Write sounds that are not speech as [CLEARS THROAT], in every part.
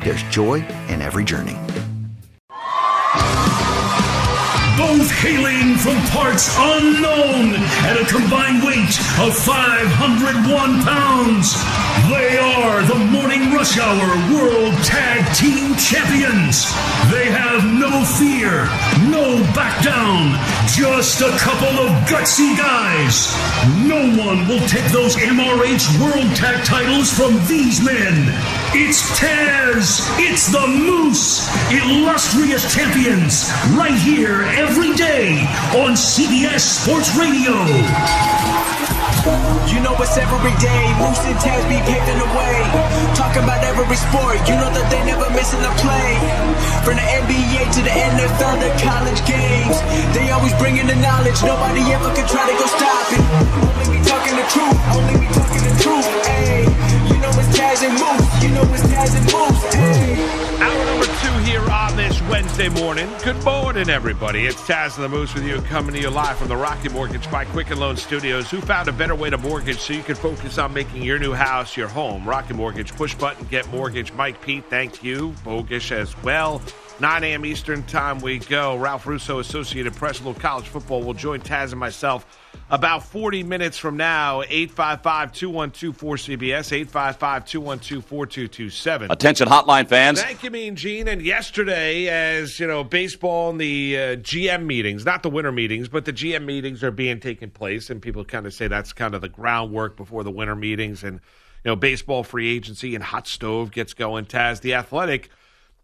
there's joy in every journey. Both hailing from parts unknown at a combined weight of 501 pounds. They are the Morning Rush Hour World Tag Team Champions. They have no fear, no back down, just a couple of gutsy guys. No one will take those MRH World Tag titles from these men. It's Taz, it's the Moose, illustrious champions, right here every day on CBS Sports Radio. You know it's every day. Moose and Taz be paving the way. Talking about every sport. You know that they never missing a play. From the NBA to the NFL, the college games. They always bringing the knowledge. Nobody ever can try to go stop it. Only me talking the truth. Only me talking the truth. Hey, Moose. You know. Hour number two here on this Wednesday morning. Good morning, everybody. It's Taz and the Moose with you, coming to you live from the Rocket Mortgage by Quicken Loan Studios. Who found a better way to mortgage so you can focus on making your new house your home? Rocket Mortgage, push button, get mortgage. Mike Pete, thank you. Bogish as well. 9 a.m. Eastern Time we go. Ralph Russo, Associated Press, Little College Football, will join Taz and myself about 40 minutes from now. 855 212 4CBS, 855 212 4227. Attention, hotline fans. Thank you, Mean Gene. And yesterday, as you know, baseball and the uh, GM meetings, not the winter meetings, but the GM meetings are being taken place, and people kind of say that's kind of the groundwork before the winter meetings. And you know, baseball free agency and hot stove gets going. Taz, the Athletic,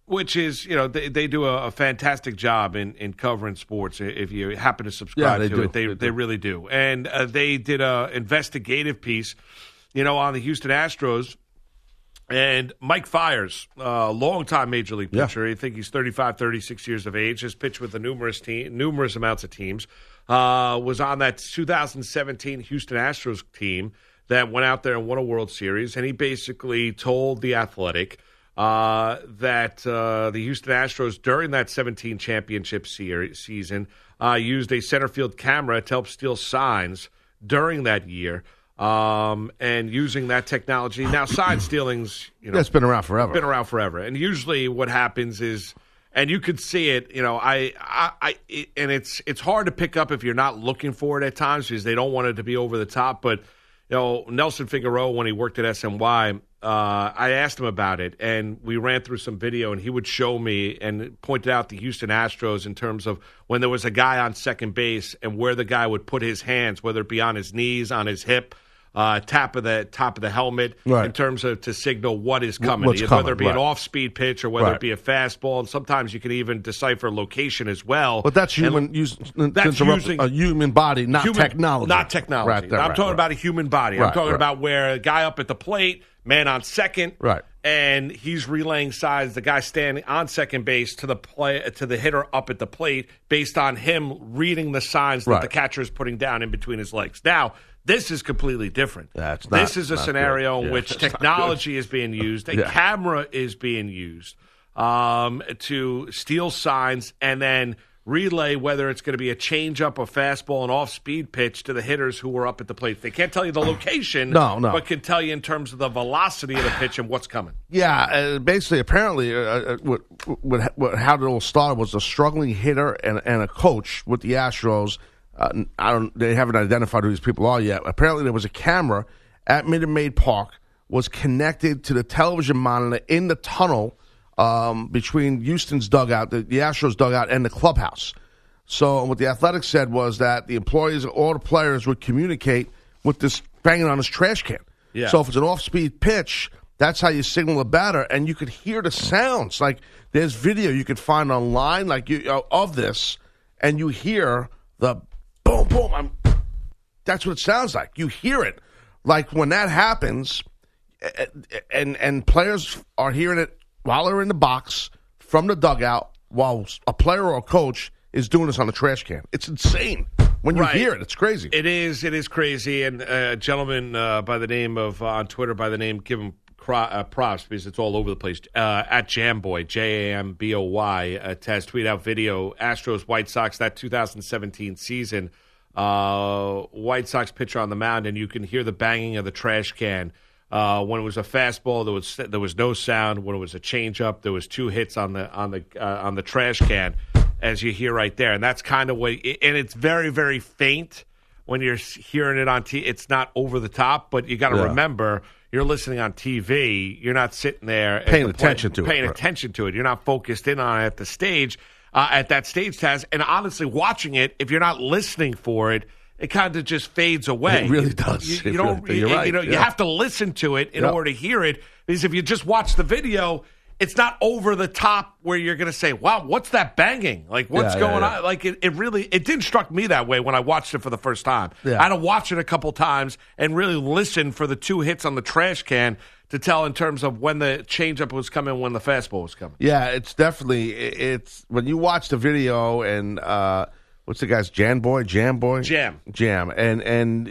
which is you know they, they do a, a fantastic job in, in covering sports. If you happen to subscribe Yeah, to do. it, they They they really do. And uh, they did a investigative piece, you know, on the Houston Astros. And Mike Fiers, uh, longtime major league Yeah. pitcher, I think he's 35, 36 years of age, has pitched with the numerous team, numerous amounts of teams. Uh, was on that 2017 Houston Astros team that went out there and won a World Series, and he basically told the Athletic uh, that uh, the Houston Astros during that 17 championship series, season uh, used a center field camera to help steal signs during that year. Um, and using that technology now, sign stealing's you know That's been around forever. been around forever. And usually, what happens is, and you could see it. You know, I, I, I it, and it's it's hard to pick up if you're not looking for it at times because they don't want it to be over the top. But you know, Nelson Figueroa when he worked at SNY, uh, I asked him about it, and we ran through some video, and he would show me and pointed out the Houston Astros in terms of when there was a guy on second base and where the guy would put his hands, whether it be on his knees, on his hip. Uh, top of the top of the helmet Right. in terms of to signal what is coming, what's whether coming, it be an off-speed pitch or whether Right. it be a fastball, and sometimes you can even decipher location as well. But that's And- human. use, to That's using- a human body, not human- technology. Not technology. Right there, I'm right, talking right. about a human body. I'm talking right. about where a guy up at the plate, man on second, Right. and he's relaying sides. The guy standing on second base to the play to the hitter up at the plate, based on him reading the signs that Right. the catcher is putting down in between his legs. Now. This is completely different. That's not- this is a scenario [LAUGHS] good. in which technology is being used, a Yeah. camera is being used um, to steal signs and then relay whether it's going to be a changeup, a fastball, an off-speed pitch to the hitters who are up at the plate. They can't tell you the [CLEARS THROAT] location, No, no. but can tell you in terms of the velocity of the pitch and what's coming. Yeah, uh, basically, apparently, uh, uh, what, what, what, how it all started was a struggling hitter and, and a coach with the Astros. Uh, I don't. They haven't identified who these people are yet. Apparently, there was a camera at Minute Maid Park was connected to the television monitor in the tunnel um, between Houston's dugout, the, the Astros dugout, and the clubhouse. So what the Athletics said was that the employees, all the players, would communicate with this banging on this trash can. Yeah. So if it's an off-speed pitch, that's how you signal the batter, and you could hear the sounds. Like there's video you could find online, like you uh, of this, and you hear the boom, boom. I'm, that's what it sounds like. You hear it, like when that happens, a- a- and and players are hearing it while they're in the box from the dugout, while a player or a coach is doing this on the trash can. It's insane when you Right. hear it. It's crazy. It is. It is crazy. And uh, a gentleman uh, by the name of uh, on Twitter by the name give him uh, props because it's all over the place. Uh, at Jamboy J A M B O Y uh, Taz tweet out video Astros White Sox that 2017 season. Uh, White Sox pitcher on the mound, and you can hear the banging of the trash can. Uh, when it was a fastball, there was there was no sound. When it was a changeup, there was two hits on the on the uh, on the trash can, as you hear right there, and that's kind of what. And it's very very faint when you're hearing it on T. It's not over the top, but you got to Yeah. remember you're listening on TV. You're not sitting there Paying the attention to it, paying right. attention to it. You're not focused in on it at the stage. Uh, at that stage, test. and honestly, watching it, if you're not listening for it, it kind of just fades away. It really does. You, you don't. really- you're you, right, you know, you have to listen to it in Yeah. order to hear it. Because if you just watch the video, it's not over the top where you're going to say, "Wow, what's that banging? Like, what's Yeah, going yeah, yeah. on?" Like, it, it really, it didn't struck me that way when I watched it for the first time. Yeah. I had to watch it a couple times and really listen for the two hits on the trash can to tell in terms of when the changeup was coming, when the fastball was coming. Yeah, it's definitely it's when you watch the video and uh what's the guy's Jan Boy, Jam Boy, Jam. Jam, and and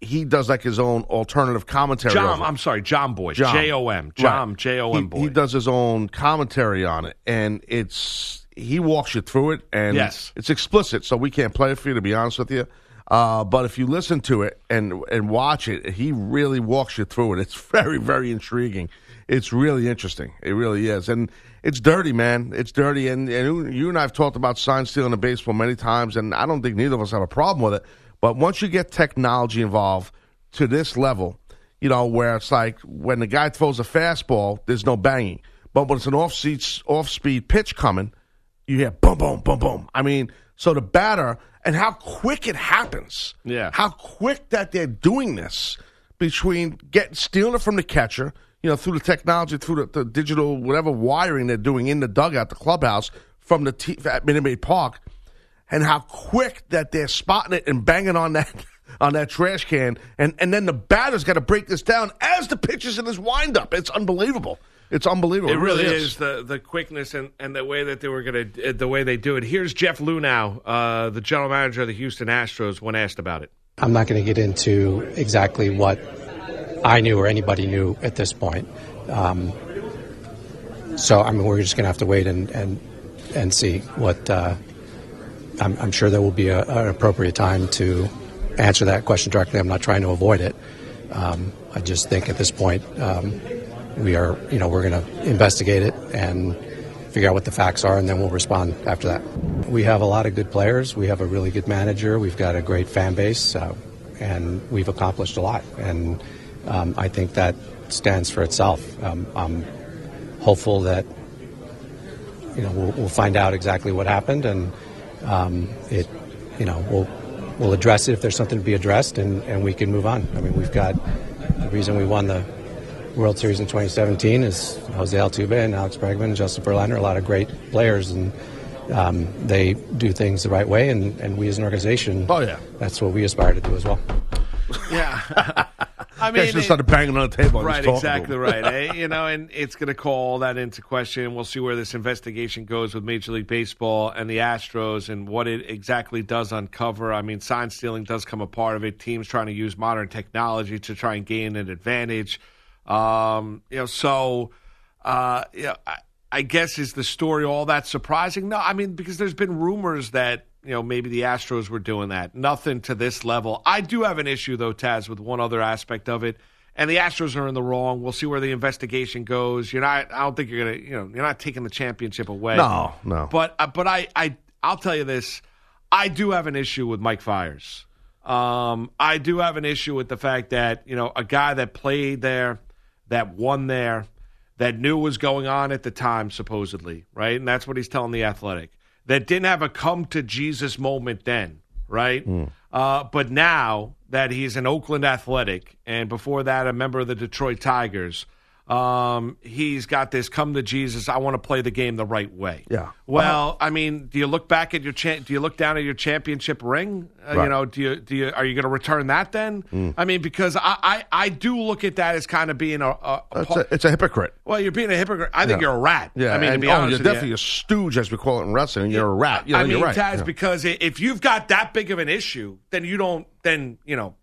he does like his own alternative commentary. It. I'm sorry, John Boy, Jom. J O M, Jom. J O He- Boy. He does his own commentary on it, and it's he walks you through it, and Yes. it's explicit, so we can't play it for you to be honest with you. Uh, but if you listen to it and and watch it, he really walks you through it. It's [LAUGHS] very very intriguing. It's really interesting. It really is, and it's dirty, man. It's dirty, and, and you and I have talked about sign stealing in baseball many times, and I don't think neither of us have a problem with it. But once you get technology involved to this level, you know, where it's like when the guy throws a fastball, there's no banging. But when it's an off off speed pitch coming, you hear boom, boom, boom, boom. I mean, so the batter and how quick it happens. Yeah. How quick that they're doing this between getting stealing it from the catcher, you know, through the technology, through the, the digital whatever wiring they're doing in the dugout, the clubhouse, from the t- at Minute Maid Park, and how quick that they're spotting it and banging on that [LAUGHS] on that trash can, and and then the batter's got to break this down as the pitcher's in his windup. It's unbelievable. It's unbelievable. It really is the the quickness and, and the way that they were going to the way they do it. Here's Jeff Luhnow, uh, the general manager of the Houston Astros, when asked about it. I'm not going to get into exactly what I knew or anybody knew at this point. Um, so I mean, we're just going to have to wait and and and see what. Uh, I'm, I'm sure there will be a, an appropriate time to answer that question directly. I'm not trying to avoid it. Um, I just think at this point um, we are, you know, we're going to investigate it and figure out what the facts are, and then we'll respond after that. We have a lot of good players. We have a really good manager. We've got a great fan base, uh, and we've accomplished a lot. And um, I think that stands for itself. Um, I'm hopeful that you know we'll, we'll find out exactly what happened, and um, it, you know, we'll we'll address it if there's something to be addressed, and, and we can move on. I mean, we've got the reason we won the World Series in 2017 is Jose Altuve and Alex Bregman and Justin Verlander, a lot of great players, and um, they do things the right way, and, and we as an organization, Oh, yeah. that's what we aspire to do as well. Yeah, [LAUGHS] I They should have started banging on the table. Right, just talking to exactly right. eh? [LAUGHS] You know, and it's going to call all that into question. We'll see where this investigation goes with Major League Baseball and the Astros and what it exactly does uncover. I mean, sign stealing does come a part of it. Teams trying to use modern technology to try and gain an advantage. Um, you know, so uh, you know, I, I guess is the story all that surprising? No, I mean because there's been rumors that you know maybe the Astros were doing that. Nothing to this level. I do have an issue though, Taz, with one other aspect of it. And the Astros are in the wrong. We'll see where the investigation goes. You're not. I don't think you're gonna. You know, you're not taking the championship away. No, no. But uh, but I I I'll tell you this. I do have an issue with Mike Fiers. Um, I do have an issue with the fact that you know a guy that played there, that won there, that knew was going on at the time, supposedly, right? And that's what he's telling the Athletic. That didn't have a come to Jesus moment then, right? Uh, but now that he's an Oakland Athletic, and before that, a member of the Detroit Tigers, um, he's got this come to Jesus. I want to play the game the right way. Yeah. Well, I mean, do you look back at your cha- do you look down at your championship ring? Uh, You know, do you do you are you going to return that then? I mean, because I, I I do look at that as kind of being a, a, a It's a, it's a hypocrite. well, you're being a hypocrite. I think Yeah. you're a rat. Yeah, I mean, and, to be oh, honest you're with you. definitely a stooge, as we call it in wrestling. You're a rat. You know, I mean, you're right. Taz, Yeah. because if you've got that big of an issue, then you don't. Then you know,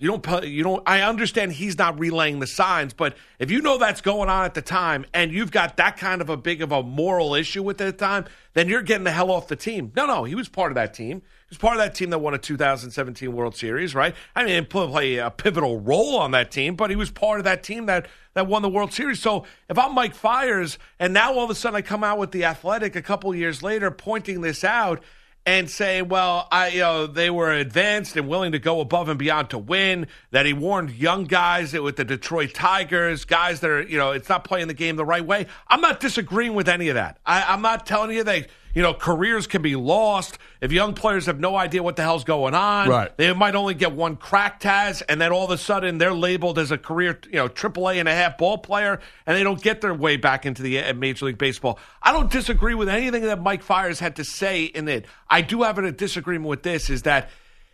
you don't. You don't. I understand he's not relaying the signs, but if you know that's going on at the time, and you've got that kind of a big of a moral issue with the time, then you're getting the hell off the team. No, no, he was part of that team. He was part of that team that won a 2017 World Series, right? I mean, he play a pivotal role on that team, but he was part of that team that that won the World Series. So if I'm Mike Fiers, and now all of a sudden I come out with the Athletic a couple years later, pointing this out and saying, well, I you know they were advanced and willing to go above and beyond to win. That he warned young guys with the Detroit Tigers, guys that are you know it's not playing the game the right way. I'm not disagreeing with any of that. I, I'm not telling you that you know careers can be lost if young players have no idea what the hell's going on. Right. They might only get one crack Taz, and then all of a sudden they're labeled as a career, you know, AAA and a half ball player, and they don't get their way back into the uh, Major League Baseball. I don't disagree with anything that Mike Fiers had to say in it. I do have a disagreement with this: is that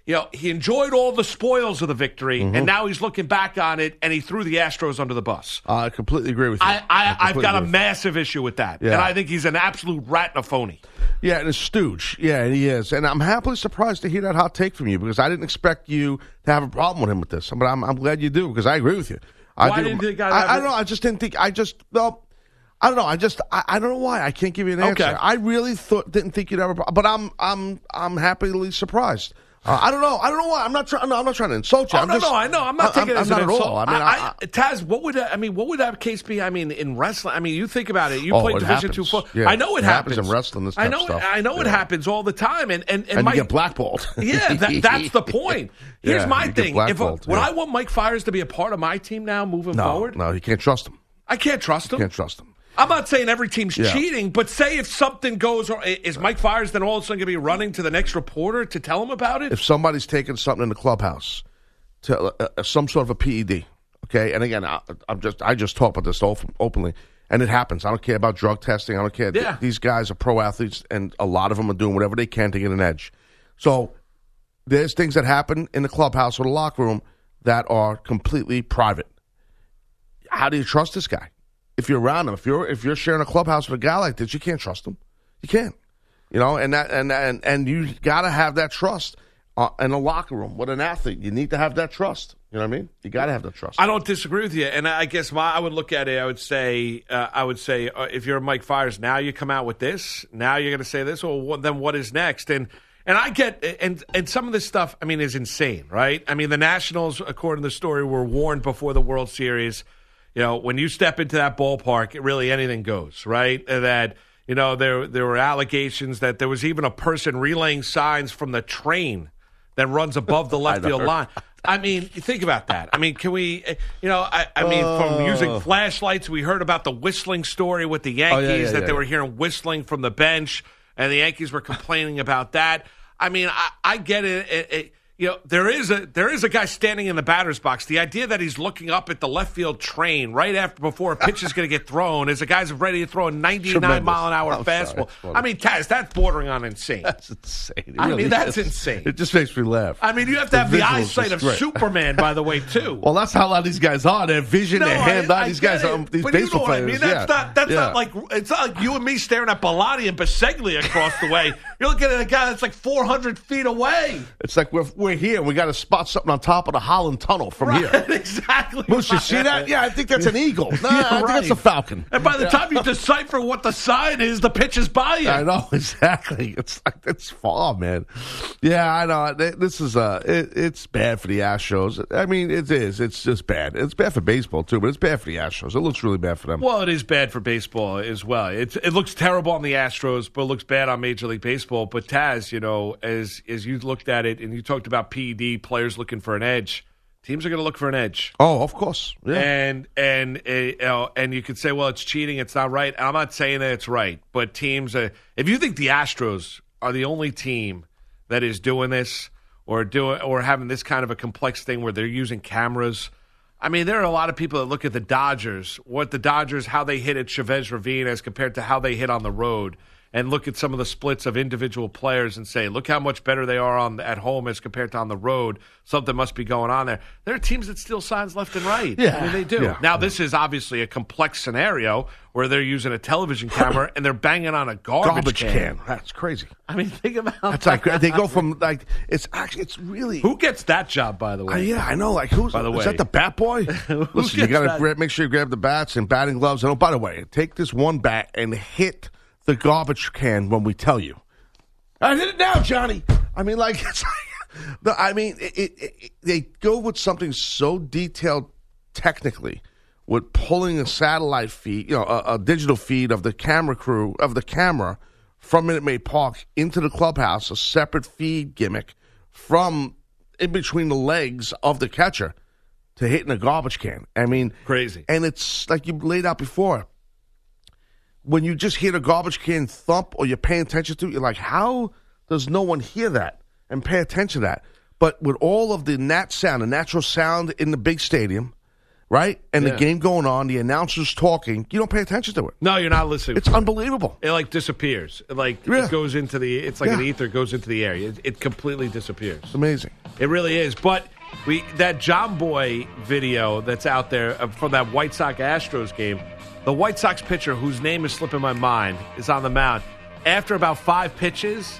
you know he enjoyed all the spoils of the victory, Mm-hmm. and now he's looking back on it, and he threw the Astros under the bus. I completely agree with you. I, I, I've got a massive issue with that, Yeah. and I think he's an absolute rat and a phony. Yeah, and a stooge. Yeah, and he is. And I'm happily surprised to hear that hot take from you because I didn't expect you to have a problem with him with this. But I'm, I'm glad you do because I agree with you. I didn't think I, have I don't know. I just didn't think. I just well, I don't know. I just I, I don't know why. I can't give you an answer. Okay. I really thought didn't think you'd ever. But I'm I'm I'm happily surprised. Uh, I don't know. I don't know why. I'm not trying. No, I'm not trying to insult you. Oh I'm no, just, no, I know. I'm not I- taking it as I'm an not at insult. all. I mean, I, I, Taz, what would that, I mean? What would that case be? I mean, in wrestling, I mean, you think about it. You Oh, played it Division happens. two football. Yeah, I know it, it happens happens in wrestling, this I know. of stuff. I know it happens all the time, and and and, and Mike, you get blackballed. [LAUGHS] yeah, that, that's the point. [LAUGHS] Here's Yeah, my thing: if yeah. I want Mike Fiers to be a part of my team now, moving no, forward, no, you can't trust him. I can't trust him. You can't trust him. I'm not saying every team's Yeah. cheating, but say if something goes, is Mike Fiers then all of a sudden going to be running to the next reporter to tell him about it? if somebody's taking something in the clubhouse to uh, uh, some sort of a PED, okay, and again, I, I'm just I just talk about this op- openly, and it happens. I don't care about drug testing. I don't care. Yeah. These guys are pro athletes, and a lot of them are doing whatever they can to get an edge. So there's things that happen in the clubhouse or the locker room that are completely private. How do you trust this guy? If you're around him, if you're if you're sharing a clubhouse with a guy like this, you can't trust him. You can't. You know, and that and and and you got to have that trust uh, in a locker room with an athlete. You need to have that trust. You know what I mean? You got to have that trust. I don't disagree with you, and I guess my I would look at it. I would say, uh, I would say, uh, if you're Mike Fiers, now you come out with this. Now you're going to say this. Well, what, then what is next? And and I get and and some of this stuff. I mean, is insane, right? I mean, the Nationals, according to the story, were warned before the World Series. You know, when you step into that ballpark, it really anything goes, right? And That you know there there were allegations that there was even a person relaying signs from the train that runs above the [LAUGHS] left field line. I mean, think about that. I mean, can we, uh, you know, I, I mean, from using flashlights, we heard about the whistling story with the Yankees Oh. yeah, that yeah. they were hearing whistling from the bench, and the Yankees were complaining about that. I mean, I, I get it, it, it. You know, there is a there is a guy standing in the batter's box. The idea that he's looking up at the left field train right after before a pitch is going to get thrown as the guy's ready to throw a 99 Tremendous. mile an hour I'm fastball. I mean, Taz, that's bordering on insane. That's insane. It I mean, that's is. insane. It just makes me laugh. I mean, you have to have the eyesight of great. Superman, by the way, too. [LAUGHS] Well, that's how a lot of these guys are. Their vision, their hand eye. These guys, are, these but you baseball know what I players. mean? That's yeah. not that's Yeah. not like it's not like you and me staring at Bellotti and Baseglia across the way. You're looking at a guy that's like 400 feet away. It's like we're we're here. and We got to spot something on top of the Holland Tunnel from here. [LAUGHS] exactly. Moose, you see that? Yeah, I think that's an eagle. [LAUGHS] No, You're I think that's a falcon. And by the time you decipher what the sign is, the pitch is by you. I know [LAUGHS] exactly. It's like it's far, man. Yeah, I know. This is uh, it, it's bad for the Astros. I mean, it is. It's just bad. It's bad for baseball too, but it's bad for the Astros. It looks really bad for them. Well, it is bad for baseball as well. It's, it looks terrible on the Astros, but it looks bad on Major League Baseball. But Taz, you know, as as you looked at it and you talked about PED players looking for an edge, Teams are going to look for an edge. Oh, of course. Yeah. And and uh, you know, and you could say, well, it's cheating. It's not right. I'm not saying that it's right, but teams. Uh, if you think the Astros are the only team that is doing this or doing or having this kind of a complex thing where they're using cameras. I mean, there are a lot of people that look at the Dodgers, what the Dodgers, how they hit at Chavez Ravine as compared to how they hit on the road, and look at some of the splits of individual players and say, look how much better they are on at home as compared to on the road. Something must be going on there. There are teams that steal signs left and right. Yeah. I mean, they do. Yeah. Now, this is obviously a complex scenario where they're using a television camera [LAUGHS] and they're banging on a garbage, Garbage can. That's crazy. I mean, think about [LAUGHS] That's like they go from like it's actually it's really Who gets that job, by the way? Uh, yeah, I know. Like, who's By the way is that? The bat boy? [LAUGHS] Listen, you got to that? make sure you grab the bats and batting gloves. And oh, by the way, take this one bat and hit the garbage can when we tell you. I hit it now, Johnny. I mean, like, [LAUGHS] like the, I mean, it, it, it, they go with something so detailed technically. With pulling a satellite feed, you know, a, a digital feed of the camera crew of the camera from Minute Maid Park into the clubhouse, a separate feed gimmick from in between the legs of the catcher to hitting a garbage can. I mean, Crazy. And it's like you laid out before. When you just hear the garbage can thump or you're paying attention to it, you're like, how does no one hear that and pay attention to that? But with all of the nat sound, the natural sound in the big stadium, right? And Yeah. the game going on, the announcers talking, you don't pay attention to it. No, you're not listening. It's unbelievable. it like disappears. It, like Yeah. it goes into the. It's like an Yeah. ether goes into the air. It, it completely disappears. It's amazing. It really is. But we that John Boy video that's out there from that White Sox Astros game. The White Sox pitcher, whose name is slipping my mind, is on the mound. After about five pitches,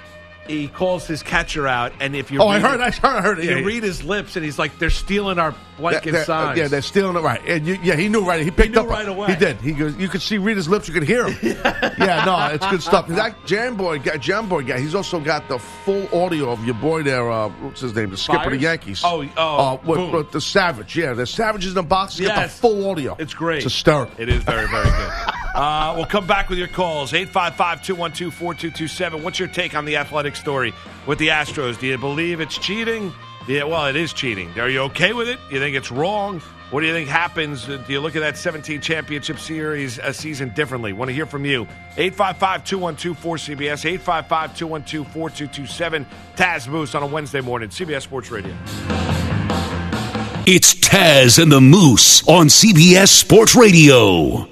he calls his catcher out, and if you Oh, I heard, I heard, I heard it. you Yeah, read his lips, and he's like, "They're stealing our blanket They're- signs." Yeah, they're stealing it right. And you, yeah, he knew right. He picked knew up right away. He did. He goes. You could see read his lips. You could hear him. [LAUGHS] yeah, no, it's good stuff. That Jam Boy guy, Jam Boy guy. He's also got the full audio of your boy there. Uh, what's his name? The skipper of the Yankees. Oh, oh, uh, with, with the Savage. Yeah, the Savages in the box. He's got the full audio. It's great. It's hysterical. It is very, very good. [LAUGHS] Uh, we'll come back with your calls. 855 212 4227. What's your take on the athletic story with the Astros? Do you believe it's cheating? Yeah, well, it is cheating. Are you okay with it? You think it's wrong? What do you think happens? Uh, Do you look at that 17 championship series a season differently? Want to hear from you. 855 212 4CBS, 855 212 4227. Taz Moose on a Wednesday morning, CBS Sports Radio. It's Taz and the Moose on CBS Sports Radio.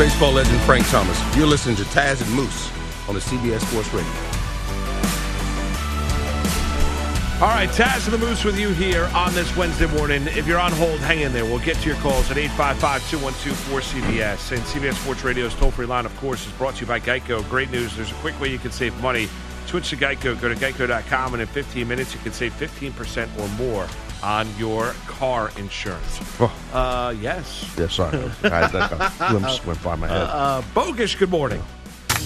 Baseball legend Frank Thomas. You're listening to Taz and Moose on the CBS Sports Radio. All right, Taz and the Moose with you here on this Wednesday morning. If you're on hold, hang in there. We'll get to your calls at 855-212-4CBS. And CBS Sports Radio's toll-free line, of course, is brought to you by Geico. Great news. There's a quick way you can save money. Switch to Geico. Go to geico.com, and in 15 minutes, you can save 15% or more on your car insurance. Oh, Uh, yes. yeah, sorry. I, that [LAUGHS] a glimpse went by my head. Uh, Bogish, good morning.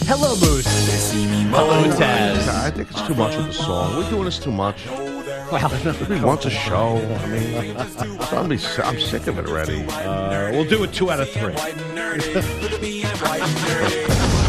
Hello, Moose. Hello, Taz. I think it's too much of a song. We're doing this too much. Well, [LAUGHS] We want a show. I mean, it's gonna I'm sick of it already. Uh, we'll do it two out of three. [LAUGHS]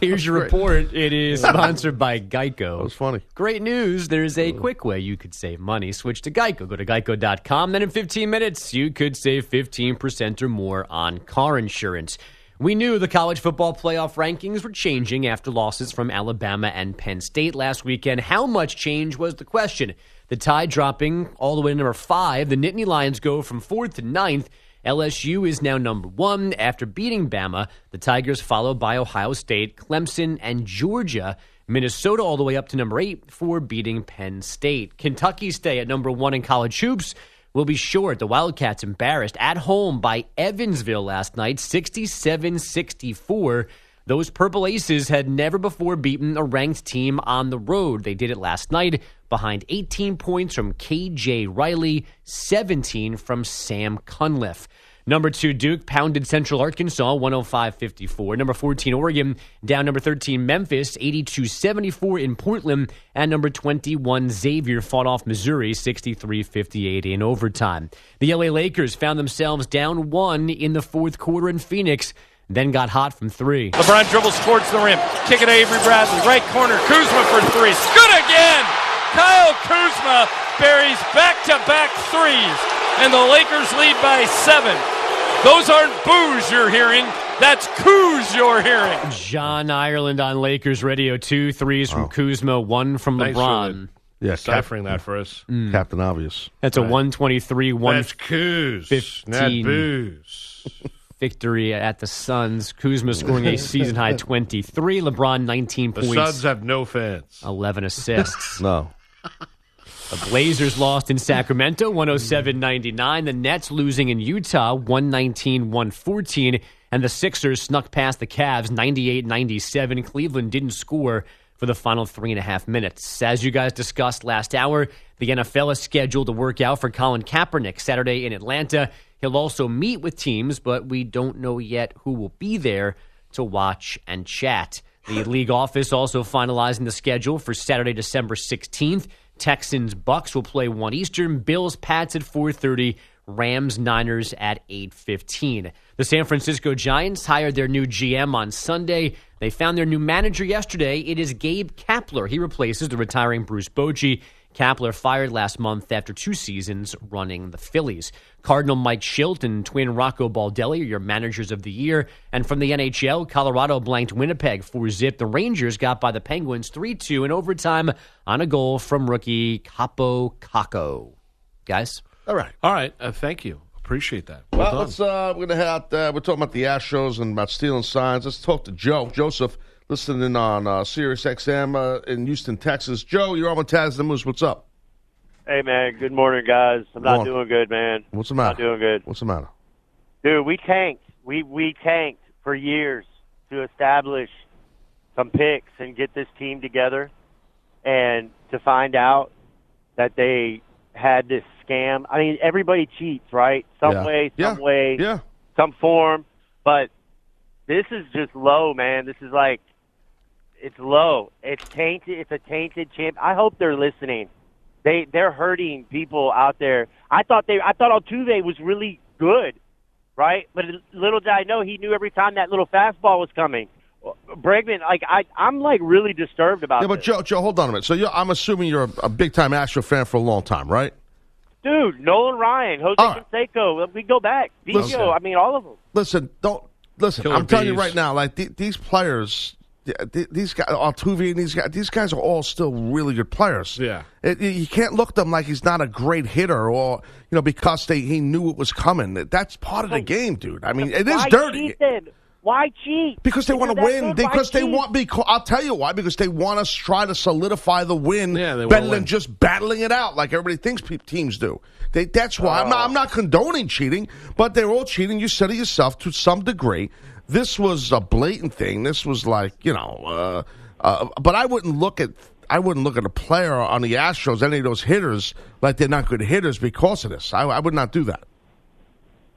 here's your report. It is sponsored by Geico. That was funny. Great news. There's a quick way you could save money. Switch to Geico. Go to geico.com. Then in 15 minutes, you could save 15% or more on car insurance. We knew the college football playoff rankings were changing after losses from Alabama and Penn State last weekend. How much change was the question? The Tide dropping all the way to number five. The Nittany Lions go from fourth to ninth. LSU is now number one after beating Bama. The Tigers followed by Ohio State, Clemson, and Georgia. Minnesota all the way up to number eight for beating Penn State. Kentucky stay at number one in college hoops. will be short. The Wildcats embarrassed at home by Evansville last night, 67 64. Those Purple Aces had never before beaten a ranked team on the road. They did it last night behind 18 points from KJ Riley, 17 from Sam Cunliffe. Number two, Duke pounded Central Arkansas 105 54. Number 14, Oregon down number 13, Memphis 82 74 in Portland. And number 21, Xavier fought off Missouri 63 58 in overtime. The LA Lakers found themselves down one in the fourth quarter in Phoenix, then got hot from three. LeBron dribbles towards the rim. Kick it to Avery Bradley. Right corner. Kuzma for three. Good. Kyle Kuzma buries back to back threes. And the Lakers lead by seven. Those aren't boos you're hearing. That's coos you're hearing. John Ireland on Lakers radio. Two threes from Kuzma, one from Thanks for LeBron. Yeah, Cap- that for us. Mm. Captain Obvious. That's a 123 1 That's coos. 15. Not booze. [LAUGHS] victory at the Suns. Kuzma scoring a [LAUGHS] season high 23. LeBron 19 The points, The Suns have no fans. 11 assists. No. The Blazers lost in Sacramento 107 99. The Nets losing in Utah 119 114. And the Sixers snuck past the Cavs 98 97. Cleveland didn't score for the final three and a half minutes. As you guys discussed last hour, the NFL is scheduled to work out for Colin Kaepernick Saturday in Atlanta. He'll also meet with teams, but we don't know yet who will be there to watch and chat. The league office also finalizing the schedule for Saturday, December 16th. Texans Bucks will play 1 Eastern, Bills Pats at 4:30, Rams Niners at 8:15. The San Francisco Giants hired their new GM on Sunday. They found their new manager yesterday. It is Gabe Kapler. He replaces the retiring Bruce Bochy. Kapler fired last month after two seasons running the Phillies. Cardinal Mike Shildt and twin Rocco Baldelli are your managers of the year. And from the NHL, Colorado blanked Winnipeg 4 zip. The Rangers got by the Penguins 3 2 in overtime on a goal from rookie Kaapo Kakko. Guys? All right. All right. Uh, thank you. Appreciate that. Well, Well, let's. Uh, we're gonna head out. Uh, we're talking about the Astros and about stealing signs. Let's talk to Joe Joseph, listening on uh, Sirius XM uh, in Houston, Texas. Joe, you're on with Taz the Moose. What's up? Hey man, good morning, guys. I'm not doing good, man. What's the matter? Not doing good, What's the matter? dude. We tanked. We we tanked for years to establish some picks and get this team together, and to find out that they had this scam. I mean, everybody cheats, right? Some Yeah. way, some Yeah. way, Yeah. some form. But this is just low, man. This is like it's low. It's tainted. It's a tainted champ. I hope they're listening. They they're hurting people out there. I thought they I thought Altuve was really good, right? But little did I know he knew every time that little fastball was coming. Bregman, like I I'm like really disturbed about Yeah, but this. Joe, Joe, hold on a minute. So you're, I'm assuming you're a, a big time Astro fan for a long time, right? Dude, Nolan Ryan, Jose All right. Canseco, we go back. Listen. I mean all of them. Listen, don't listen. Killer I'm telling you right now, like th- these players, th- th- these guys, Altuve and these guys, these guys are all still really good players. Yeah. It- you- you can't look at them like he's not a great hitter, or you know, because they he knew it was coming. That's part of the oh. game, dude. I mean, it is Why dirty. cheat? Why cheat? Because they If want to win. good, why Because they cheat? want. Because I'll tell you why. Because they want us to try to solidify the win Yeah, they wanna better than just battling it out like everybody thinks pe- teams do. They, that's why I'm, not, Oh. I'm not condoning cheating, but they're all cheating. You said it yourself to some degree. This was a blatant thing. This was like you know. Uh, uh, but I wouldn't look at. I wouldn't look at a player on the Astros, any of those hitters, like they're not good hitters because of this. I, I would not do that.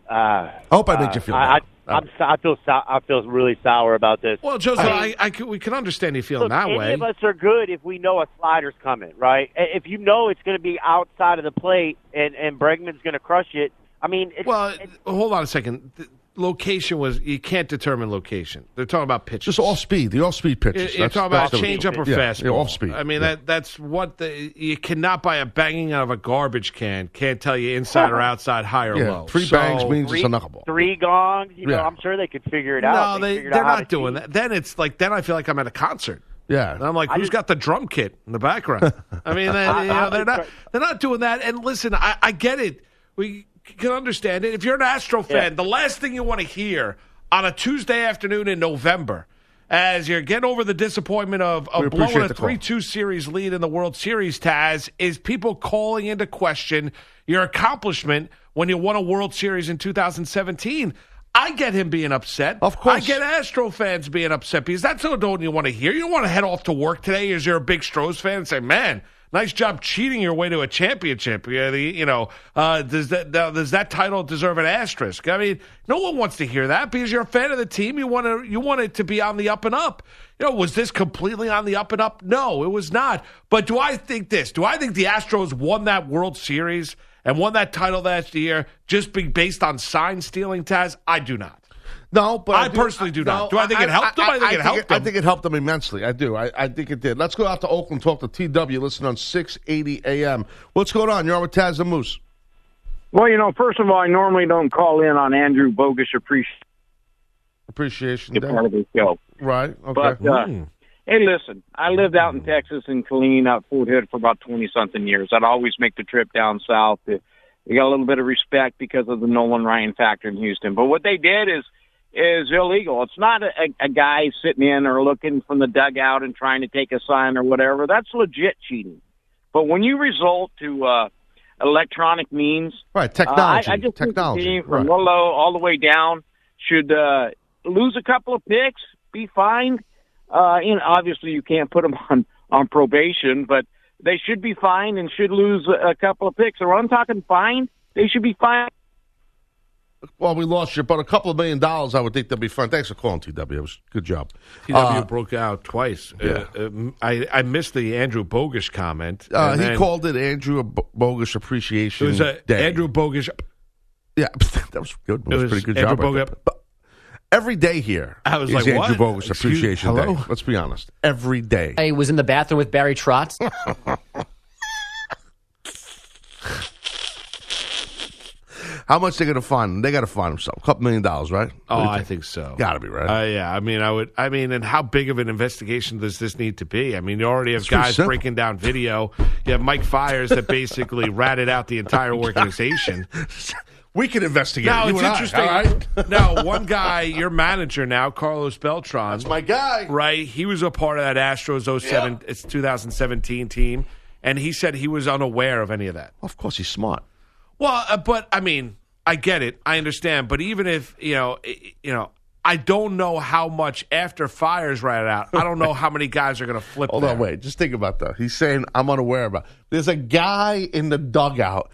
Uh, I hope I made you feel I. I, I'm, I feel so, I feel really sour about this. well, Joseph, I I, mean- I, we can understand you feeling Look, that any way. of us are good if we know a slider's coming, right? If you know it's going to be outside of the plate and and Bregman's going to crush it. I mean, it's, Well, it's, hold on a second. The location was you can't determine location. They're talking about pitches. Just off speed, the off speed You're, pitches. you're That's- talking about that's change up or yeah, fastball. Yeah, off speed. I mean Yeah. that that's what the you cannot buy a banging out of a garbage can. Can't tell you inside or oh. outside, high or Yeah, low. three So- bangs means three, it's a knuckleball. three gongs. You know, Yeah. I'm sure they could figure it No, out. No, they figured they're out not doing cheat. that. Then it's like then I feel like I'm at a concert. Yeah. And I'm like, I who's just- got the drum kit in the background? [LAUGHS] I mean, they, you know, they're not they're not doing that. And listen, I, I get it. We can understand it. If you're an Astro fan, Yeah. the last thing you want to hear on a Tuesday afternoon in November, as you're getting over the disappointment of, of blowing a three-two series lead in the World Series, Taz, is people calling into question your accomplishment when you won a World Series in 2017. I get him being upset. Of course. I get Astro fans being upset because that's what don't you want to hear. You don't want to head off to work today as you're a big Stros fan and say, man, Nice job cheating your way to a championship. You know, uh, does that does that title deserve an asterisk? I mean, no one wants to hear that because you're a fan of the team. You want to you want it to be on the up and up. You know, was this completely on the up and up? No, it was not. But do I think this? Do I think the Astros won that World Series and won that title last year just based on sign stealing, Taz? I do not. No, but I personally do not. Do I think it helped them? I think it helped I them. think it helped them immensely. I do. I, I think it did. Let's go out to Oakland, talk to TW, listen on 680 AM. What's going on? You're on with Taz and Moose. Well, you know, first of all, I normally don't call in on Andrew Bogus appreciation Appreciation Day. part of the show. Right. Okay. But uh, hey, listen, I lived out in Texas in Killeen, out Fort Hood for about twenty something years. I'd always make the trip down south. Uh, We got a little bit of respect because of the Nolan Ryan factor in Houston. But what they did is is illegal. It's not a, a guy sitting in or looking from the dugout and trying to take a sign or whatever. That's legit cheating. But when you result to uh, electronic means, Right, uh, technology. I, I just technology. think the team from right. low all the way down should uh, lose a couple of picks, be fined. Uh, know, obviously you can't put them [LAUGHS] on on probation, but they should be fined and should lose a, a couple of picks. Or I'm talking fined, they should be fined. Well, we lost you, but a couple of million dollars, I would think that'd be fun. Thanks for calling, TW. It was good job. TW Uh, broke out twice. yeah. Uh, uh, I I missed the Andrew Bogus comment. uh, and he then called it Andrew a bo- bogus It appreciation was a day. Andrew Bogus. yeah, [LAUGHS] that was good. It was, was pretty good Andrew job. right Bogut. there. But every day here, I was is like, Andrew what? Bogus Excuse- appreciation hello? day. Let's be honest. Every day. I was in the bathroom with Barry Trotz. [LAUGHS] How much they going to fund? They got to fund themselves. A couple million dollars, right? Oh, I think so. Got to be right. Uh, yeah, I mean, I would. I mean, and how big of an investigation does this need to be? I mean, you already have It's guys breaking down video. You have Mike Fiers that basically [LAUGHS] ratted out the entire [LAUGHS] organization. [LAUGHS] we can investigate. Now it's I, interesting. right? now, one guy, your manager now, Carlos Beltran, That's my guy. right? He was a part of that Astros 07, it's 2017 team, and he said he was unaware of any of that. Of course, he's smart. Well, uh, but I mean, I get it, I understand, but even if you know, i- you know, I don't know how much after Fiers right out. I don't know how many guys are going to flip. Hold there. on, wait. Just think about that. He's saying, I'm unaware about There's a guy in the dugout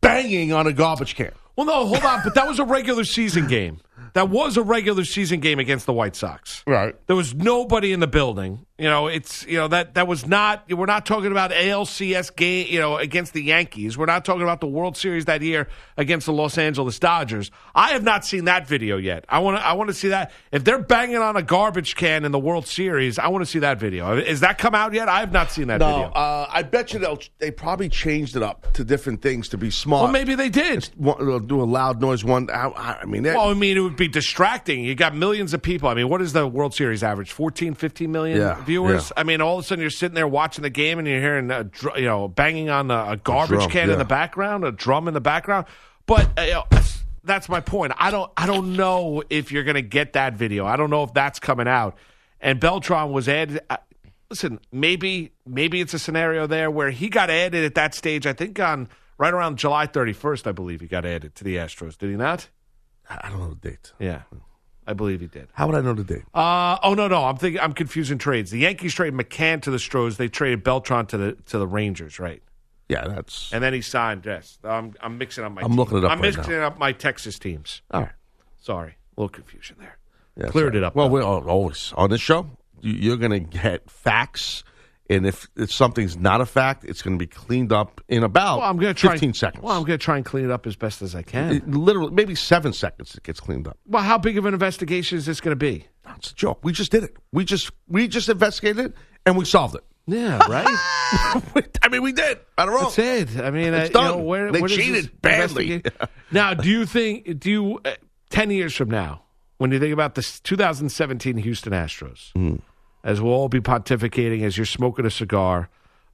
banging on a garbage can. Well, no, hold on, but that was a regular season game. That was a regular season game against the White Sox. Right. There was nobody in the building. You know, it's you know that that was not. We're not talking about ALCS game. You know, against the Yankees. We're not talking about the World Series that year against the Los Angeles Dodgers. I have not seen that video yet. I want to. I want to see that. If they're banging on a garbage can in the World Series, I want to see that video. Is that come out yet? I have not seen that No, video. uh, I bet you they'll, they probably changed it up to different things to be smart. well, maybe they did. One, do a loud noise. One, I, I mean, that, Well, I mean, it would be distracting. You got millions of people. I mean, what is the World Series average? 14, 15 million Yeah, viewers? yeah. I mean, all of a sudden you're sitting there watching the game and you're hearing, dr- you know, banging on a, a garbage drum, can yeah. in the background, a drum in the background. But uh, you know, that's, that's my point. I don't, I don't know if you're going to get that video. I don't know if that's coming out. And Beltran was added. Uh, listen, maybe, maybe it's a scenario there where he got added at that stage. I think on right around July 31st, I believe he got added to the Astros. Did he not? I don't know the date. Yeah, I believe he did. How would I know the date? Uh, oh no, no, I'm thinking I'm confusing trades. The Yankees traded McCann to the Stros. They traded Beltran to the to the Rangers, right? Yeah, that's And then he signed. Yes, I'm I'm mixing up my. I'm teams. looking it up I'm right mixing up my Texas teams. all right. Sorry, a little confusion there. Yeah, Cleared sorry. it up, Well, though. we're always on this show. You're going to get facts, and if, if something's not a fact, it's going to be cleaned up in about Well, I'm going to try 15 seconds. Well, I'm going to try and clean it up as best as I can. It- literally, maybe seven seconds. It gets cleaned up. well, how big of an investigation is this going to be? It's a joke. We just did it. We just we just investigated it and we solved it. Yeah, [LAUGHS] right. I mean, we did. I don't know. That's it. I mean, It's uh, you know, where, They where cheated badly. now, do you think? Do you uh, ten years from now, when you think about the 2017 Houston Astros, Hmm. As we'll all be pontificating as you're smoking a cigar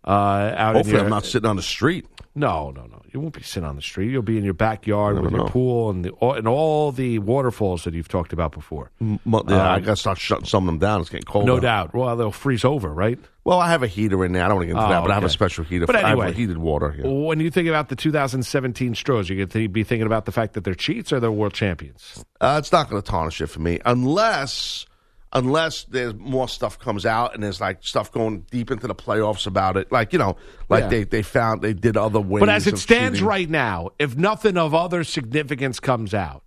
uh, out Hopefully, your, I'm not sitting on the street. No, no, no. You won't be sitting on the street. You'll be in your backyard with your pool and the all, and all the waterfalls that you've talked about before. Mo- yeah, I got to start shutting some of them down. It's getting cold. No out. doubt. Well, they'll freeze over, right? Well, I have a heater in there. I don't want to get into Oh, that, but I have a special heater. But for- I anyway. have heated water. Yeah. When you think about the 2017 Stros, you get to be thinking about the fact that they're cheats or they're world champions. Uh, it's not going to tarnish it for me unless unless there's more stuff comes out and there's like stuff going deep into the playoffs about it. Like you know, like Yeah. they they found they did other ways. But as it stands cheating. right now, if nothing of other significance comes out,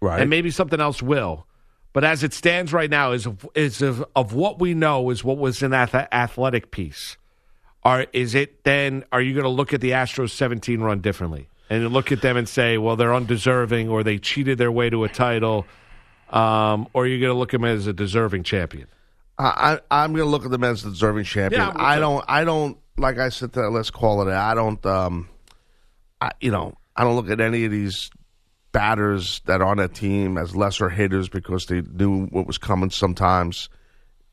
right, and maybe something else will, but as it stands right now, is of, is of, of what we know is what was in that athletic piece. Are is it then? Are you going to look at the Astros 17 run differently and look at them and say, well, they're undeserving or they cheated their way to a title, um, or are you going to look at them as a deserving champion? I, I I'm gonna look at them as the deserving champion. Yeah, I don't I don't like I said that let's call it. I don't um, I you know I don't look at any of these batters that are on that team as lesser hitters because they knew what was coming. Sometimes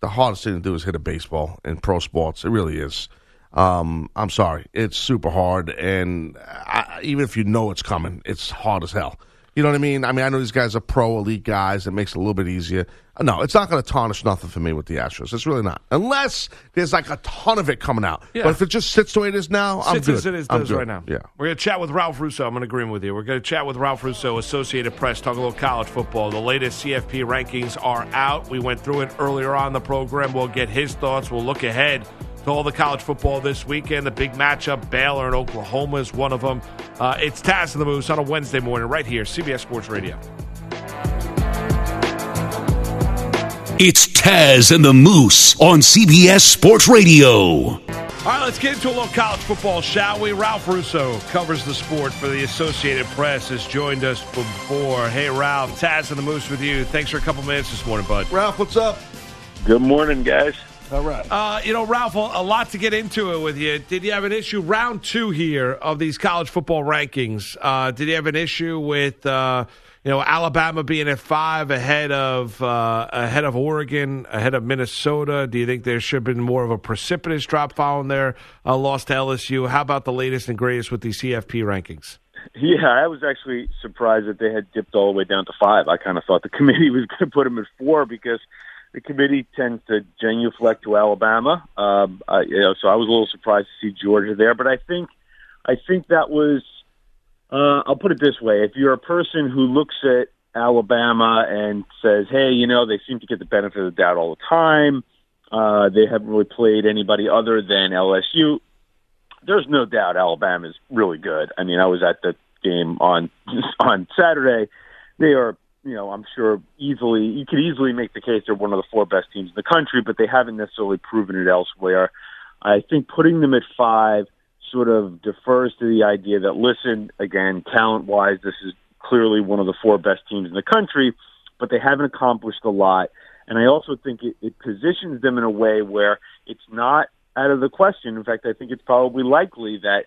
the hardest thing to do is hit a baseball in pro sports. It really is. Um, I'm sorry, it's super hard, and I, even if you know it's coming, it's hard as hell. You know what I mean? I mean, I know these guys are pro elite guys. It makes it a little bit easier. No, it's not going to tarnish nothing for me with the Astros. It's really not, unless there's like a ton of it coming out. Yeah. But if it just sits the way it is now, I'm Sits good. as it is I'm does good. right now. Yeah. We're going to chat with Ralph Russo. I'm going to agree with you. We're going to chat with Ralph Russo, Associated Press, talk a little college football. The latest CFP rankings are out. We went through it earlier on the program. We'll get his thoughts. We'll look ahead to all the college football this weekend. The big matchup, Baylor and Oklahoma is one of them. Uh, it's Taz and the Moose on a Wednesday morning right here, CBS Sports Radio. It's Taz and the Moose on CBS Sports Radio. All right, let's get into a little college football, shall we? Ralph Russo covers the sport for the Associated Press, has joined us before. Hey, Ralph, Taz and the Moose with you. Thanks for a couple minutes this morning, bud. Ralph, what's up? Good morning, guys. All right. Uh, you know, Ralph, a a lot to get into it with you. Did you have an issue round two here of these college football rankings? Uh, did you have an issue with uh, you know Alabama being at five ahead of uh, ahead of Oregon, ahead of Minnesota? Do you think there should have been more of a precipitous drop following their uh, loss to LSU? How about the latest and greatest with these CFP rankings? Yeah, I was actually surprised that they had dipped all the way down to five. I kind of thought the [LAUGHS] committee was going to put them at four because the committee tends to genuflect to Alabama. Um, I, you know, so I was a little surprised to see Georgia there, but I think, I think that was. Uh, I'll put it this way: if you're a person who looks at Alabama and says, "Hey, you know, they seem to get the benefit of the doubt all the time. Uh, they haven't really played anybody other than LSU." there's no doubt Alabama's really good. I mean, I was at the game on [LAUGHS] on Saturday. They are, you know, I'm sure easily you could easily make the case they're one of the four best teams in the country, but they haven't necessarily proven it elsewhere. I think putting them at five sort of defers to the idea that listen, again, talent wise, this is clearly one of the four best teams in the country, but they haven't accomplished a lot. And I also think it, it positions them in a way where it's not out of the question. In fact, I think it's probably likely that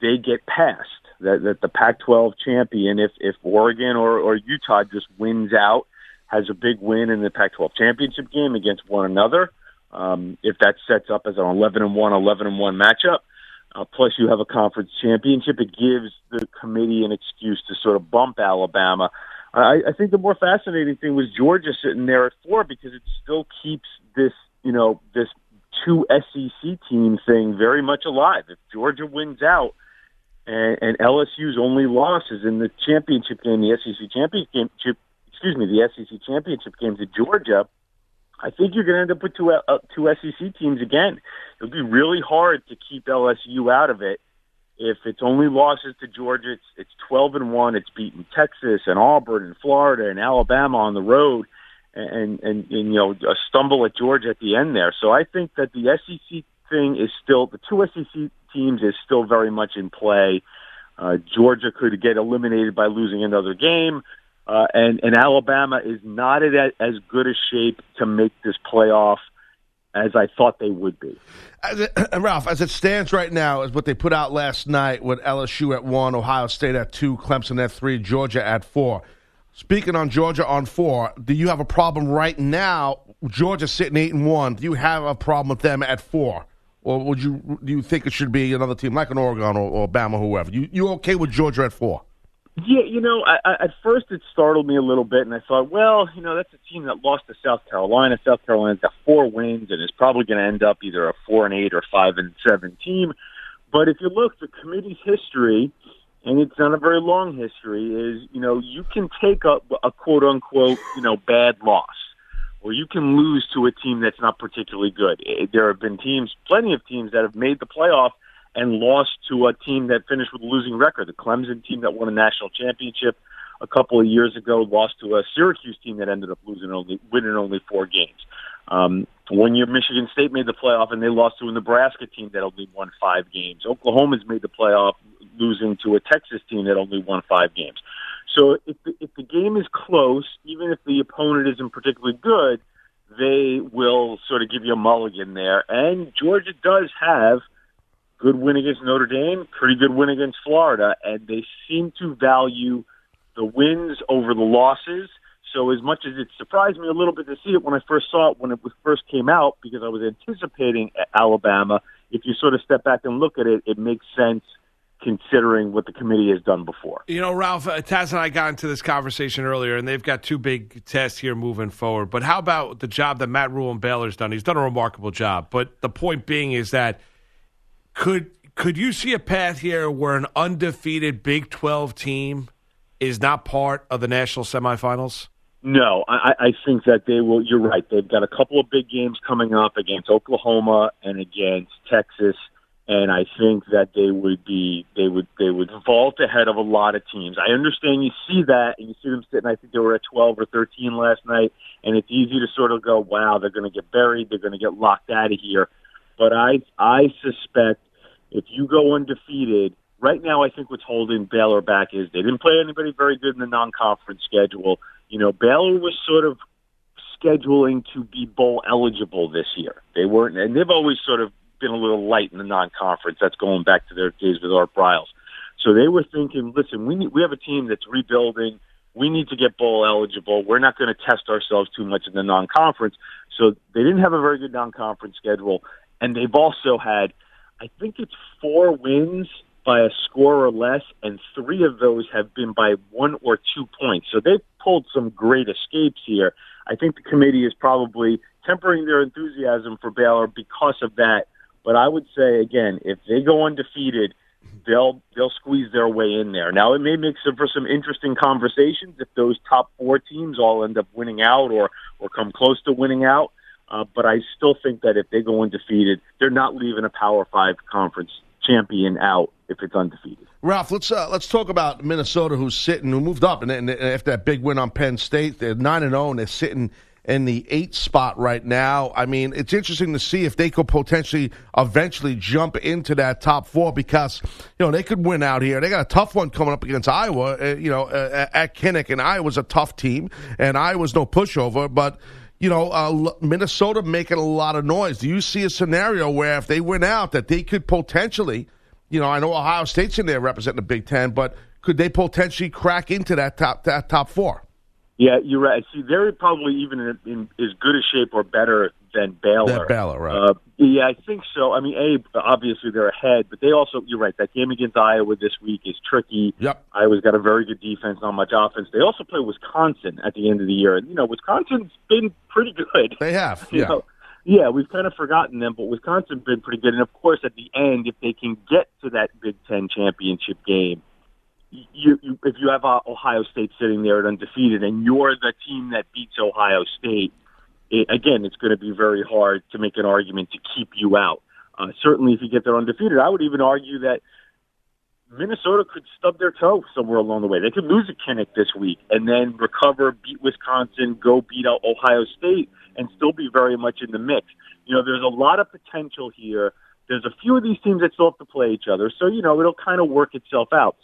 they get past that, that the Pac-12 champion, if if Oregon or, or Utah just wins out, has a big win in the Pac-12 championship game against one another. Um, if that sets up as an 11 and one, 11 and one matchup, uh, plus you have a conference championship, it gives the committee an excuse to sort of bump Alabama. I, I think the more fascinating thing was Georgia sitting there at four because it still keeps this, you know, this two SEC team thing very much alive. If Georgia wins out and, and LSU's only loss is in the championship game, the SEC championship, excuse me, the SEC championship game to Georgia, I think you're going to end up with two uh, two SEC teams again. It'll be really hard to keep LSU out of it. If it's only losses to Georgia, it's it's 12 and one. It's beaten Texas and Auburn and Florida and Alabama on the road and, and, and you know a stumble at Georgia at the end there. So I think that the SEC thing is still the two SEC teams is still very much in play. Uh, Georgia could get eliminated by losing another game, uh, and and Alabama is not in as good a shape to make this playoff as I thought they would be. As it, [CLEARS THROAT] Ralph, as it stands right now, is what they put out last night with LSU at one, Ohio State at two, Clemson at three, Georgia at four. Speaking on Georgia on four, do you have a problem right now? Georgia sitting eight and one. Do you have a problem with them at four, or would you do you think it should be another team like an Oregon or, or Bama, whoever? You you okay with Georgia at four? Yeah, you know, I, I, at first it startled me a little bit, and I thought, well, you know, that's a team that lost to South Carolina. South Carolina's got four wins and is probably going to end up either a four and eight or five and seven team. But if you look, the committee's history, and it's not a very long history, is you know you can take a, a quote unquote you know bad loss, or you can lose to a team that's not particularly good. It, there have been teams, plenty of teams that have made the playoff and lost to a team that finished with a losing record. The Clemson team that won a national championship a couple of years ago lost to a Syracuse team that ended up losing only winning only four games. Um, one year Michigan State made the playoff and they lost to a Nebraska team that only won five games. Oklahoma's made the playoff losing to a Texas team that only won five games. So if the, if the game is close, even if the opponent isn't particularly good, they will sort of give you a mulligan there. And Georgia does have good win against Notre Dame, pretty good win against Florida, and they seem to value the wins over the losses. So as much as it surprised me a little bit to see it when I first saw it when it first came out because I was anticipating Alabama, if you sort of step back and look at it, it makes sense considering what the committee has done before. You know, Ralph, uh, Taz and I got into this conversation earlier, and they've got two big tests here moving forward. But how about the job that Matt Rhule and Baylor's done? He's done a remarkable job. But the point being is that could could you see a path here where an undefeated Big Twelve team is not part of the national semifinals? No, I, I think that they will. You're right. They've got a couple of big games coming up against Oklahoma and against Texas, and I think that they would be they would they would vault ahead of a lot of teams. I understand you see that and you see them sitting. I think they were at 12 or 13 last night, and it's easy to sort of go, "Wow, they're going to get buried. They're going to get locked out of here." But I I suspect if you go undefeated, right now I think what's holding Baylor back is they didn't play anybody very good in the non-conference schedule you know, Baylor was sort of scheduling to be bowl eligible this year. They weren't, and they've always sort of been a little light in the non-conference. That's going back to their days with Art Briles. So they were thinking, listen, we need, we have a team that's rebuilding. We need to get bowl eligible. We're not going to test ourselves too much in the non-conference. So they didn't have a very good non-conference schedule, and they've also had, I think it's four wins by a score or less, and three of those have been by one or two points. So they've pulled some great escapes here. I think the committee is probably tempering their enthusiasm for Baylor because of that. But I would say again, if they go undefeated, they'll they'll squeeze their way in there. Now it may make some, for some interesting conversations if those top four teams all end up winning out or or come close to winning out. Uh, but I still think that if they go undefeated, they're not leaving a Power Five conference champion out if it's undefeated. Ralph, let's uh, let's talk about Minnesota, who's sitting, who moved up, and, and after that big win on Penn State, they're nine and zero, oh, and they're sitting in the eighth spot right now. I mean, it's interesting to see if they could potentially eventually jump into that top four because you know they could win out here. They got a tough one coming up against Iowa. Uh, you know, uh, at Kinnick, and Iowa's a tough team, and Iowa's no pushover, but you know, uh, Minnesota making a lot of noise. Do you see a scenario where if they win out, that they could potentially, you know, I know Ohio State's in there representing the Big Ten, but could they potentially crack into that top that top four? Yeah, you're right. See, they're probably even in, in as good a shape or better than Baylor. Than Baylor, right? Uh, yeah, I think so. I mean, a obviously they're ahead, but they also you're right. That game against Iowa this week is tricky. Yep. Iowa's got a very good defense, not much offense. They also play Wisconsin at the end of the year, and you know Wisconsin's been pretty good. They have, [LAUGHS] yeah. You know, yeah, we've kind of forgotten them, but Wisconsin's been pretty good. And of course, at the end, if they can get to that Big Ten championship game, you, you if you have uh, Ohio State sitting there at undefeated, and you're the team that beats Ohio State, it, again, it's going to be very hard to make an argument to keep you out. Uh, certainly, if you get there undefeated, I would even argue that Minnesota could stub their toe somewhere along the way. They could lose a Kinnick this week and then recover, beat Wisconsin, go beat out Ohio State, and still be very much in the mix. You know, there's a lot of potential here. There's a few of these teams that still have to play each other, so you know it'll kind of work itself out.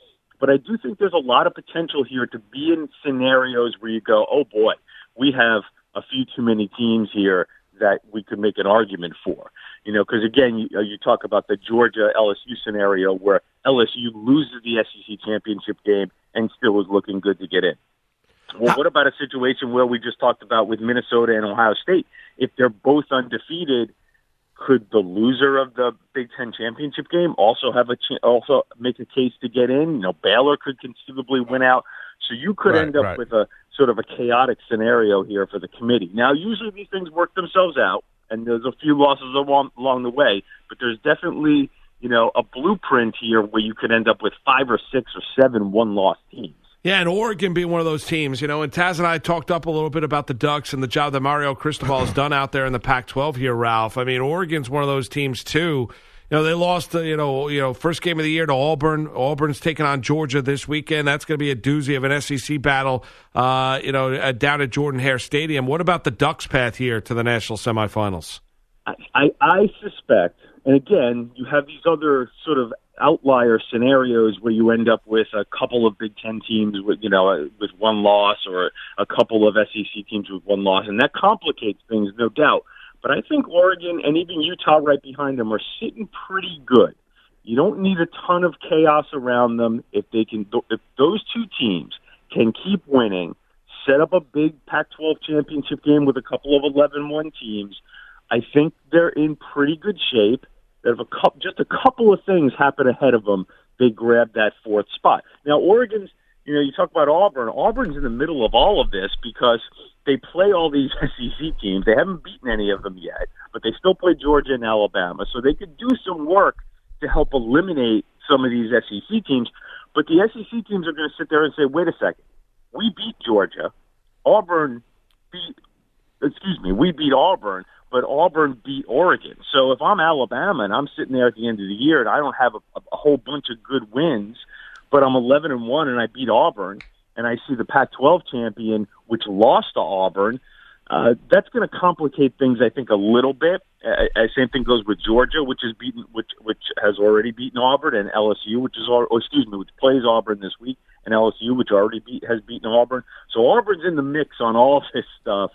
But I do think there's a lot of potential here to be in scenarios where you go, oh boy, we have a few too many teams here that we could make an argument for. You know, because again, you, uh, you talk about the Georgia LSU scenario where LSU loses the SEC championship game and still is looking good to get in. Well, what about a situation where we just talked about with Minnesota and Ohio State? If they're both undefeated, could the loser of the Big Ten championship game also have a ch- also make a case to get in? You know, Baylor could conceivably win out, so you could right, end up right. with a sort of a chaotic scenario here for the committee. Now, usually these things work themselves out, and there's a few losses along along the way, but there's definitely you know a blueprint here where you could end up with five or six or seven one loss teams. Yeah, and Oregon being one of those teams, you know, and Taz and I talked up a little bit about the Ducks and the job that Mario Cristobal has done out there in the Pac-12 here, Ralph. I mean, Oregon's one of those teams too. You know, they lost, uh, you know, you know, first game of the year to Auburn. Auburn's taking on Georgia this weekend. That's going to be a doozy of an SEC battle, uh, you know, down at Jordan Hare Stadium. What about the Ducks' path here to the national semifinals? I, I, I suspect, and again, you have these other sort of outlier scenarios where you end up with a couple of Big Ten teams with you know with one loss or a couple of SEC teams with one loss, and that complicates things, no doubt. But I think Oregon and even Utah right behind them are sitting pretty good. You don't need a ton of chaos around them if they can. If those two teams can keep winning, set up a big Pac-12 championship game with a couple of 11-1 teams, I think they're in pretty good shape if a couple, just a couple of things happen ahead of them, they grab that fourth spot. Now, Oregon's, you know, you talk about Auburn. Auburn's in the middle of all of this because they play all these [LAUGHS] SEC teams. They haven't beaten any of them yet, but they still play Georgia and Alabama. So they could do some work to help eliminate some of these SEC teams. But the SEC teams are going to sit there and say, wait a second, we beat Georgia. Auburn beat, excuse me, we beat Auburn but Auburn beat Oregon. So if I'm Alabama and I'm sitting there at the end of the year and I don't have a, a whole bunch of good wins, but I'm 11 and one and I beat Auburn, and I see the Pac-12 champion which lost to Auburn, uh, that's going to complicate things, I think, a little bit. Uh, same thing goes with Georgia, which is beaten, which which has already beaten Auburn, and LSU, which is, or excuse me, which plays Auburn this week, and LSU, which already beat has beaten Auburn. So Auburn's in the mix on all [LAUGHS] this stuff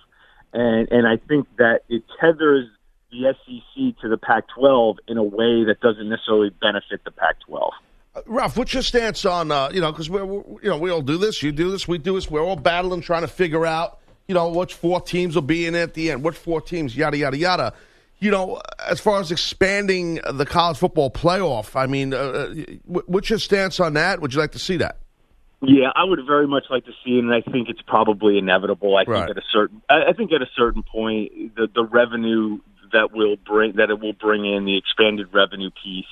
and and I think that it tethers the SEC to the Pac-12 in a way that doesn't necessarily benefit the Pac-12. Uh, Ralph, what's your stance on uh, you know because we you know we all do this, you do this, we do this, we're all battling trying to figure out you know which four teams will be in at the end, what four teams, yada yada yada. You know, as far as expanding the college football playoff, I mean, uh, uh what's your stance on that? Would you like to see that? Yeah, I would very much like to see it, and I think it's probably inevitable. I right. think at a certain, I think at a certain point, the the revenue that will bring that it will bring in the expanded revenue piece.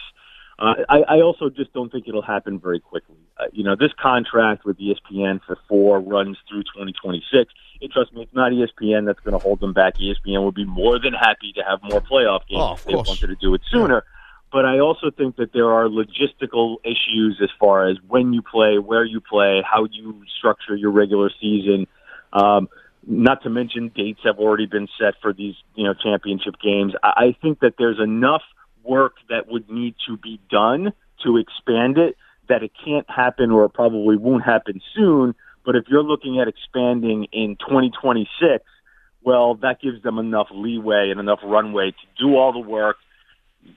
Uh, I, I also just don't think it'll happen very quickly. Uh, you know, this contract with ESPN for four runs through 2026. It, trust me, it's not ESPN that's going to hold them back. ESPN would be more than happy to have more playoff games oh, if they wanted to do it sooner. Yeah but I also think that there are logistical issues as far as when you play, where you play, how you structure your regular season. Um, not to mention dates have already been set for these, you know, championship games. I I think that there's enough work that would need to be done to expand it that it can't happen or it probably won't happen soon. But if you're looking at expanding in 2026, well, that gives them enough leeway and enough runway to do all the work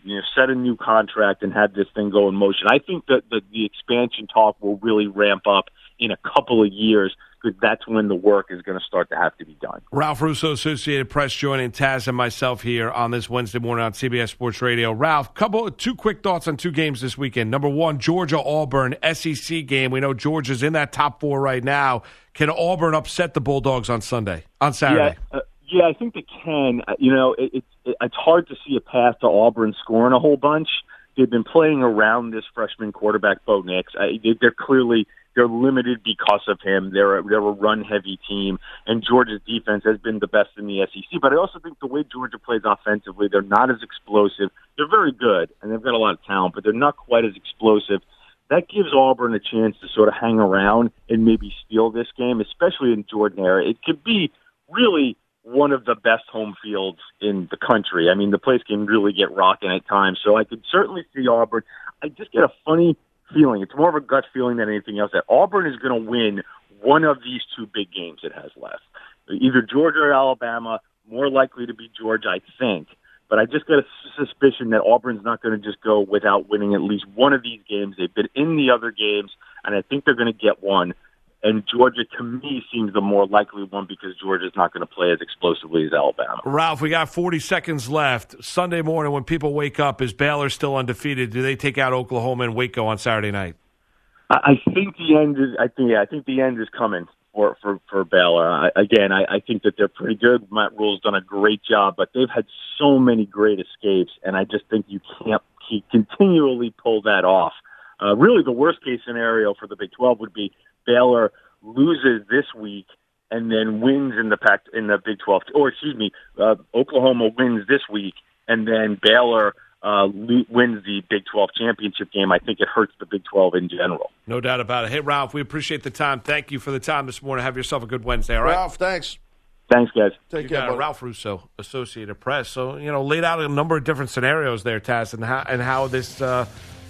you know, set a new contract and have this thing go in motion. I think that the, the expansion talk will really ramp up in a couple of years because that's when the work is going to start to have to be done. Ralph Russo, Associated Press, joining Taz and myself here on this Wednesday morning on CBS Sports Radio. Ralph, couple two quick thoughts on two games this weekend. Number one, Georgia Auburn SEC game. We know Georgia's in that top four right now. Can Auburn upset the Bulldogs on Sunday on Saturday? Yeah, uh, yeah, I think they can. Uh, you know, it, it, it's hard to see a path to Auburn scoring a whole bunch. They've been playing around this freshman quarterback, Bo Nix. I, they're clearly they're limited because of him. They're a, they're a run heavy team, and Georgia's defense has been the best in the SEC. But I also think the way Georgia plays offensively, they're not as explosive. They're very good, and they've got a lot of talent, but they're not quite as explosive. That gives Auburn a chance to sort of hang around and maybe steal this game, especially in Jordan-Hare. It could be really one of the best home fields in the country. I mean, the place can really get rocking at times. So I could certainly see Auburn. I just get a funny feeling. It's more of a gut feeling than anything else that Auburn is going to win one of these two big games it has left. Either Georgia or Alabama, more likely to be Georgia, I think. But I just got a suspicion that Auburn's not going to just go without winning at least one of these games. They've been in the other games, and I think they're going to get one and Georgia to me seems the more likely one because Georgia's not going to play as explosively as Alabama. Ralph, we got 40 seconds left. Sunday morning when people wake up, is Baylor still undefeated? Do they take out Oklahoma and Waco on Saturday night? I think the end is. I think. Yeah, I think the end is coming for for for Baylor. I, again, I, I think that they're pretty good. Matt Rhule's done a great job, but they've had so many great escapes, and I just think you can't keep continually pull that off Uh, really, the worst case scenario for the Big 12 would be Baylor loses this week and then wins in the Pac in the Big 12, or excuse me, uh, Oklahoma wins this week and then Baylor uh, wins the Big 12 championship game. I think it hurts the Big 12 in general. No doubt about it. Hey, Ralph, we appreciate the time. Thank you for the time this morning. Have yourself a good Wednesday, all right? Ralph, thanks. Thanks, guys. Take You care, got. Ralph Russo, Associated Press. So you know, laid out a number of different scenarios there, Taz, and how and how this uh,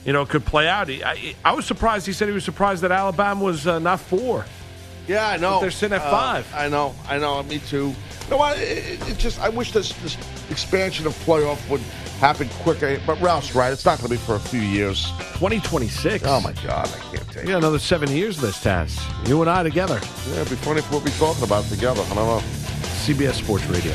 you know could play out. He, I, I was surprised. He said he was surprised that Alabama was uh, not four. Yeah, I know. But they're sitting at Uh, five. I know. I know. Me too. You know what? It, it- it just I wish this this expansion of playoff would happen quicker. But Ralph's right. It's not going to be for a few years. 2026. Oh my God, I can't take We got another seven years of this, Taz. You and I together. Yeah, it'd be funny if we'll be talking about it together. I don't know. CBS Sports Radio.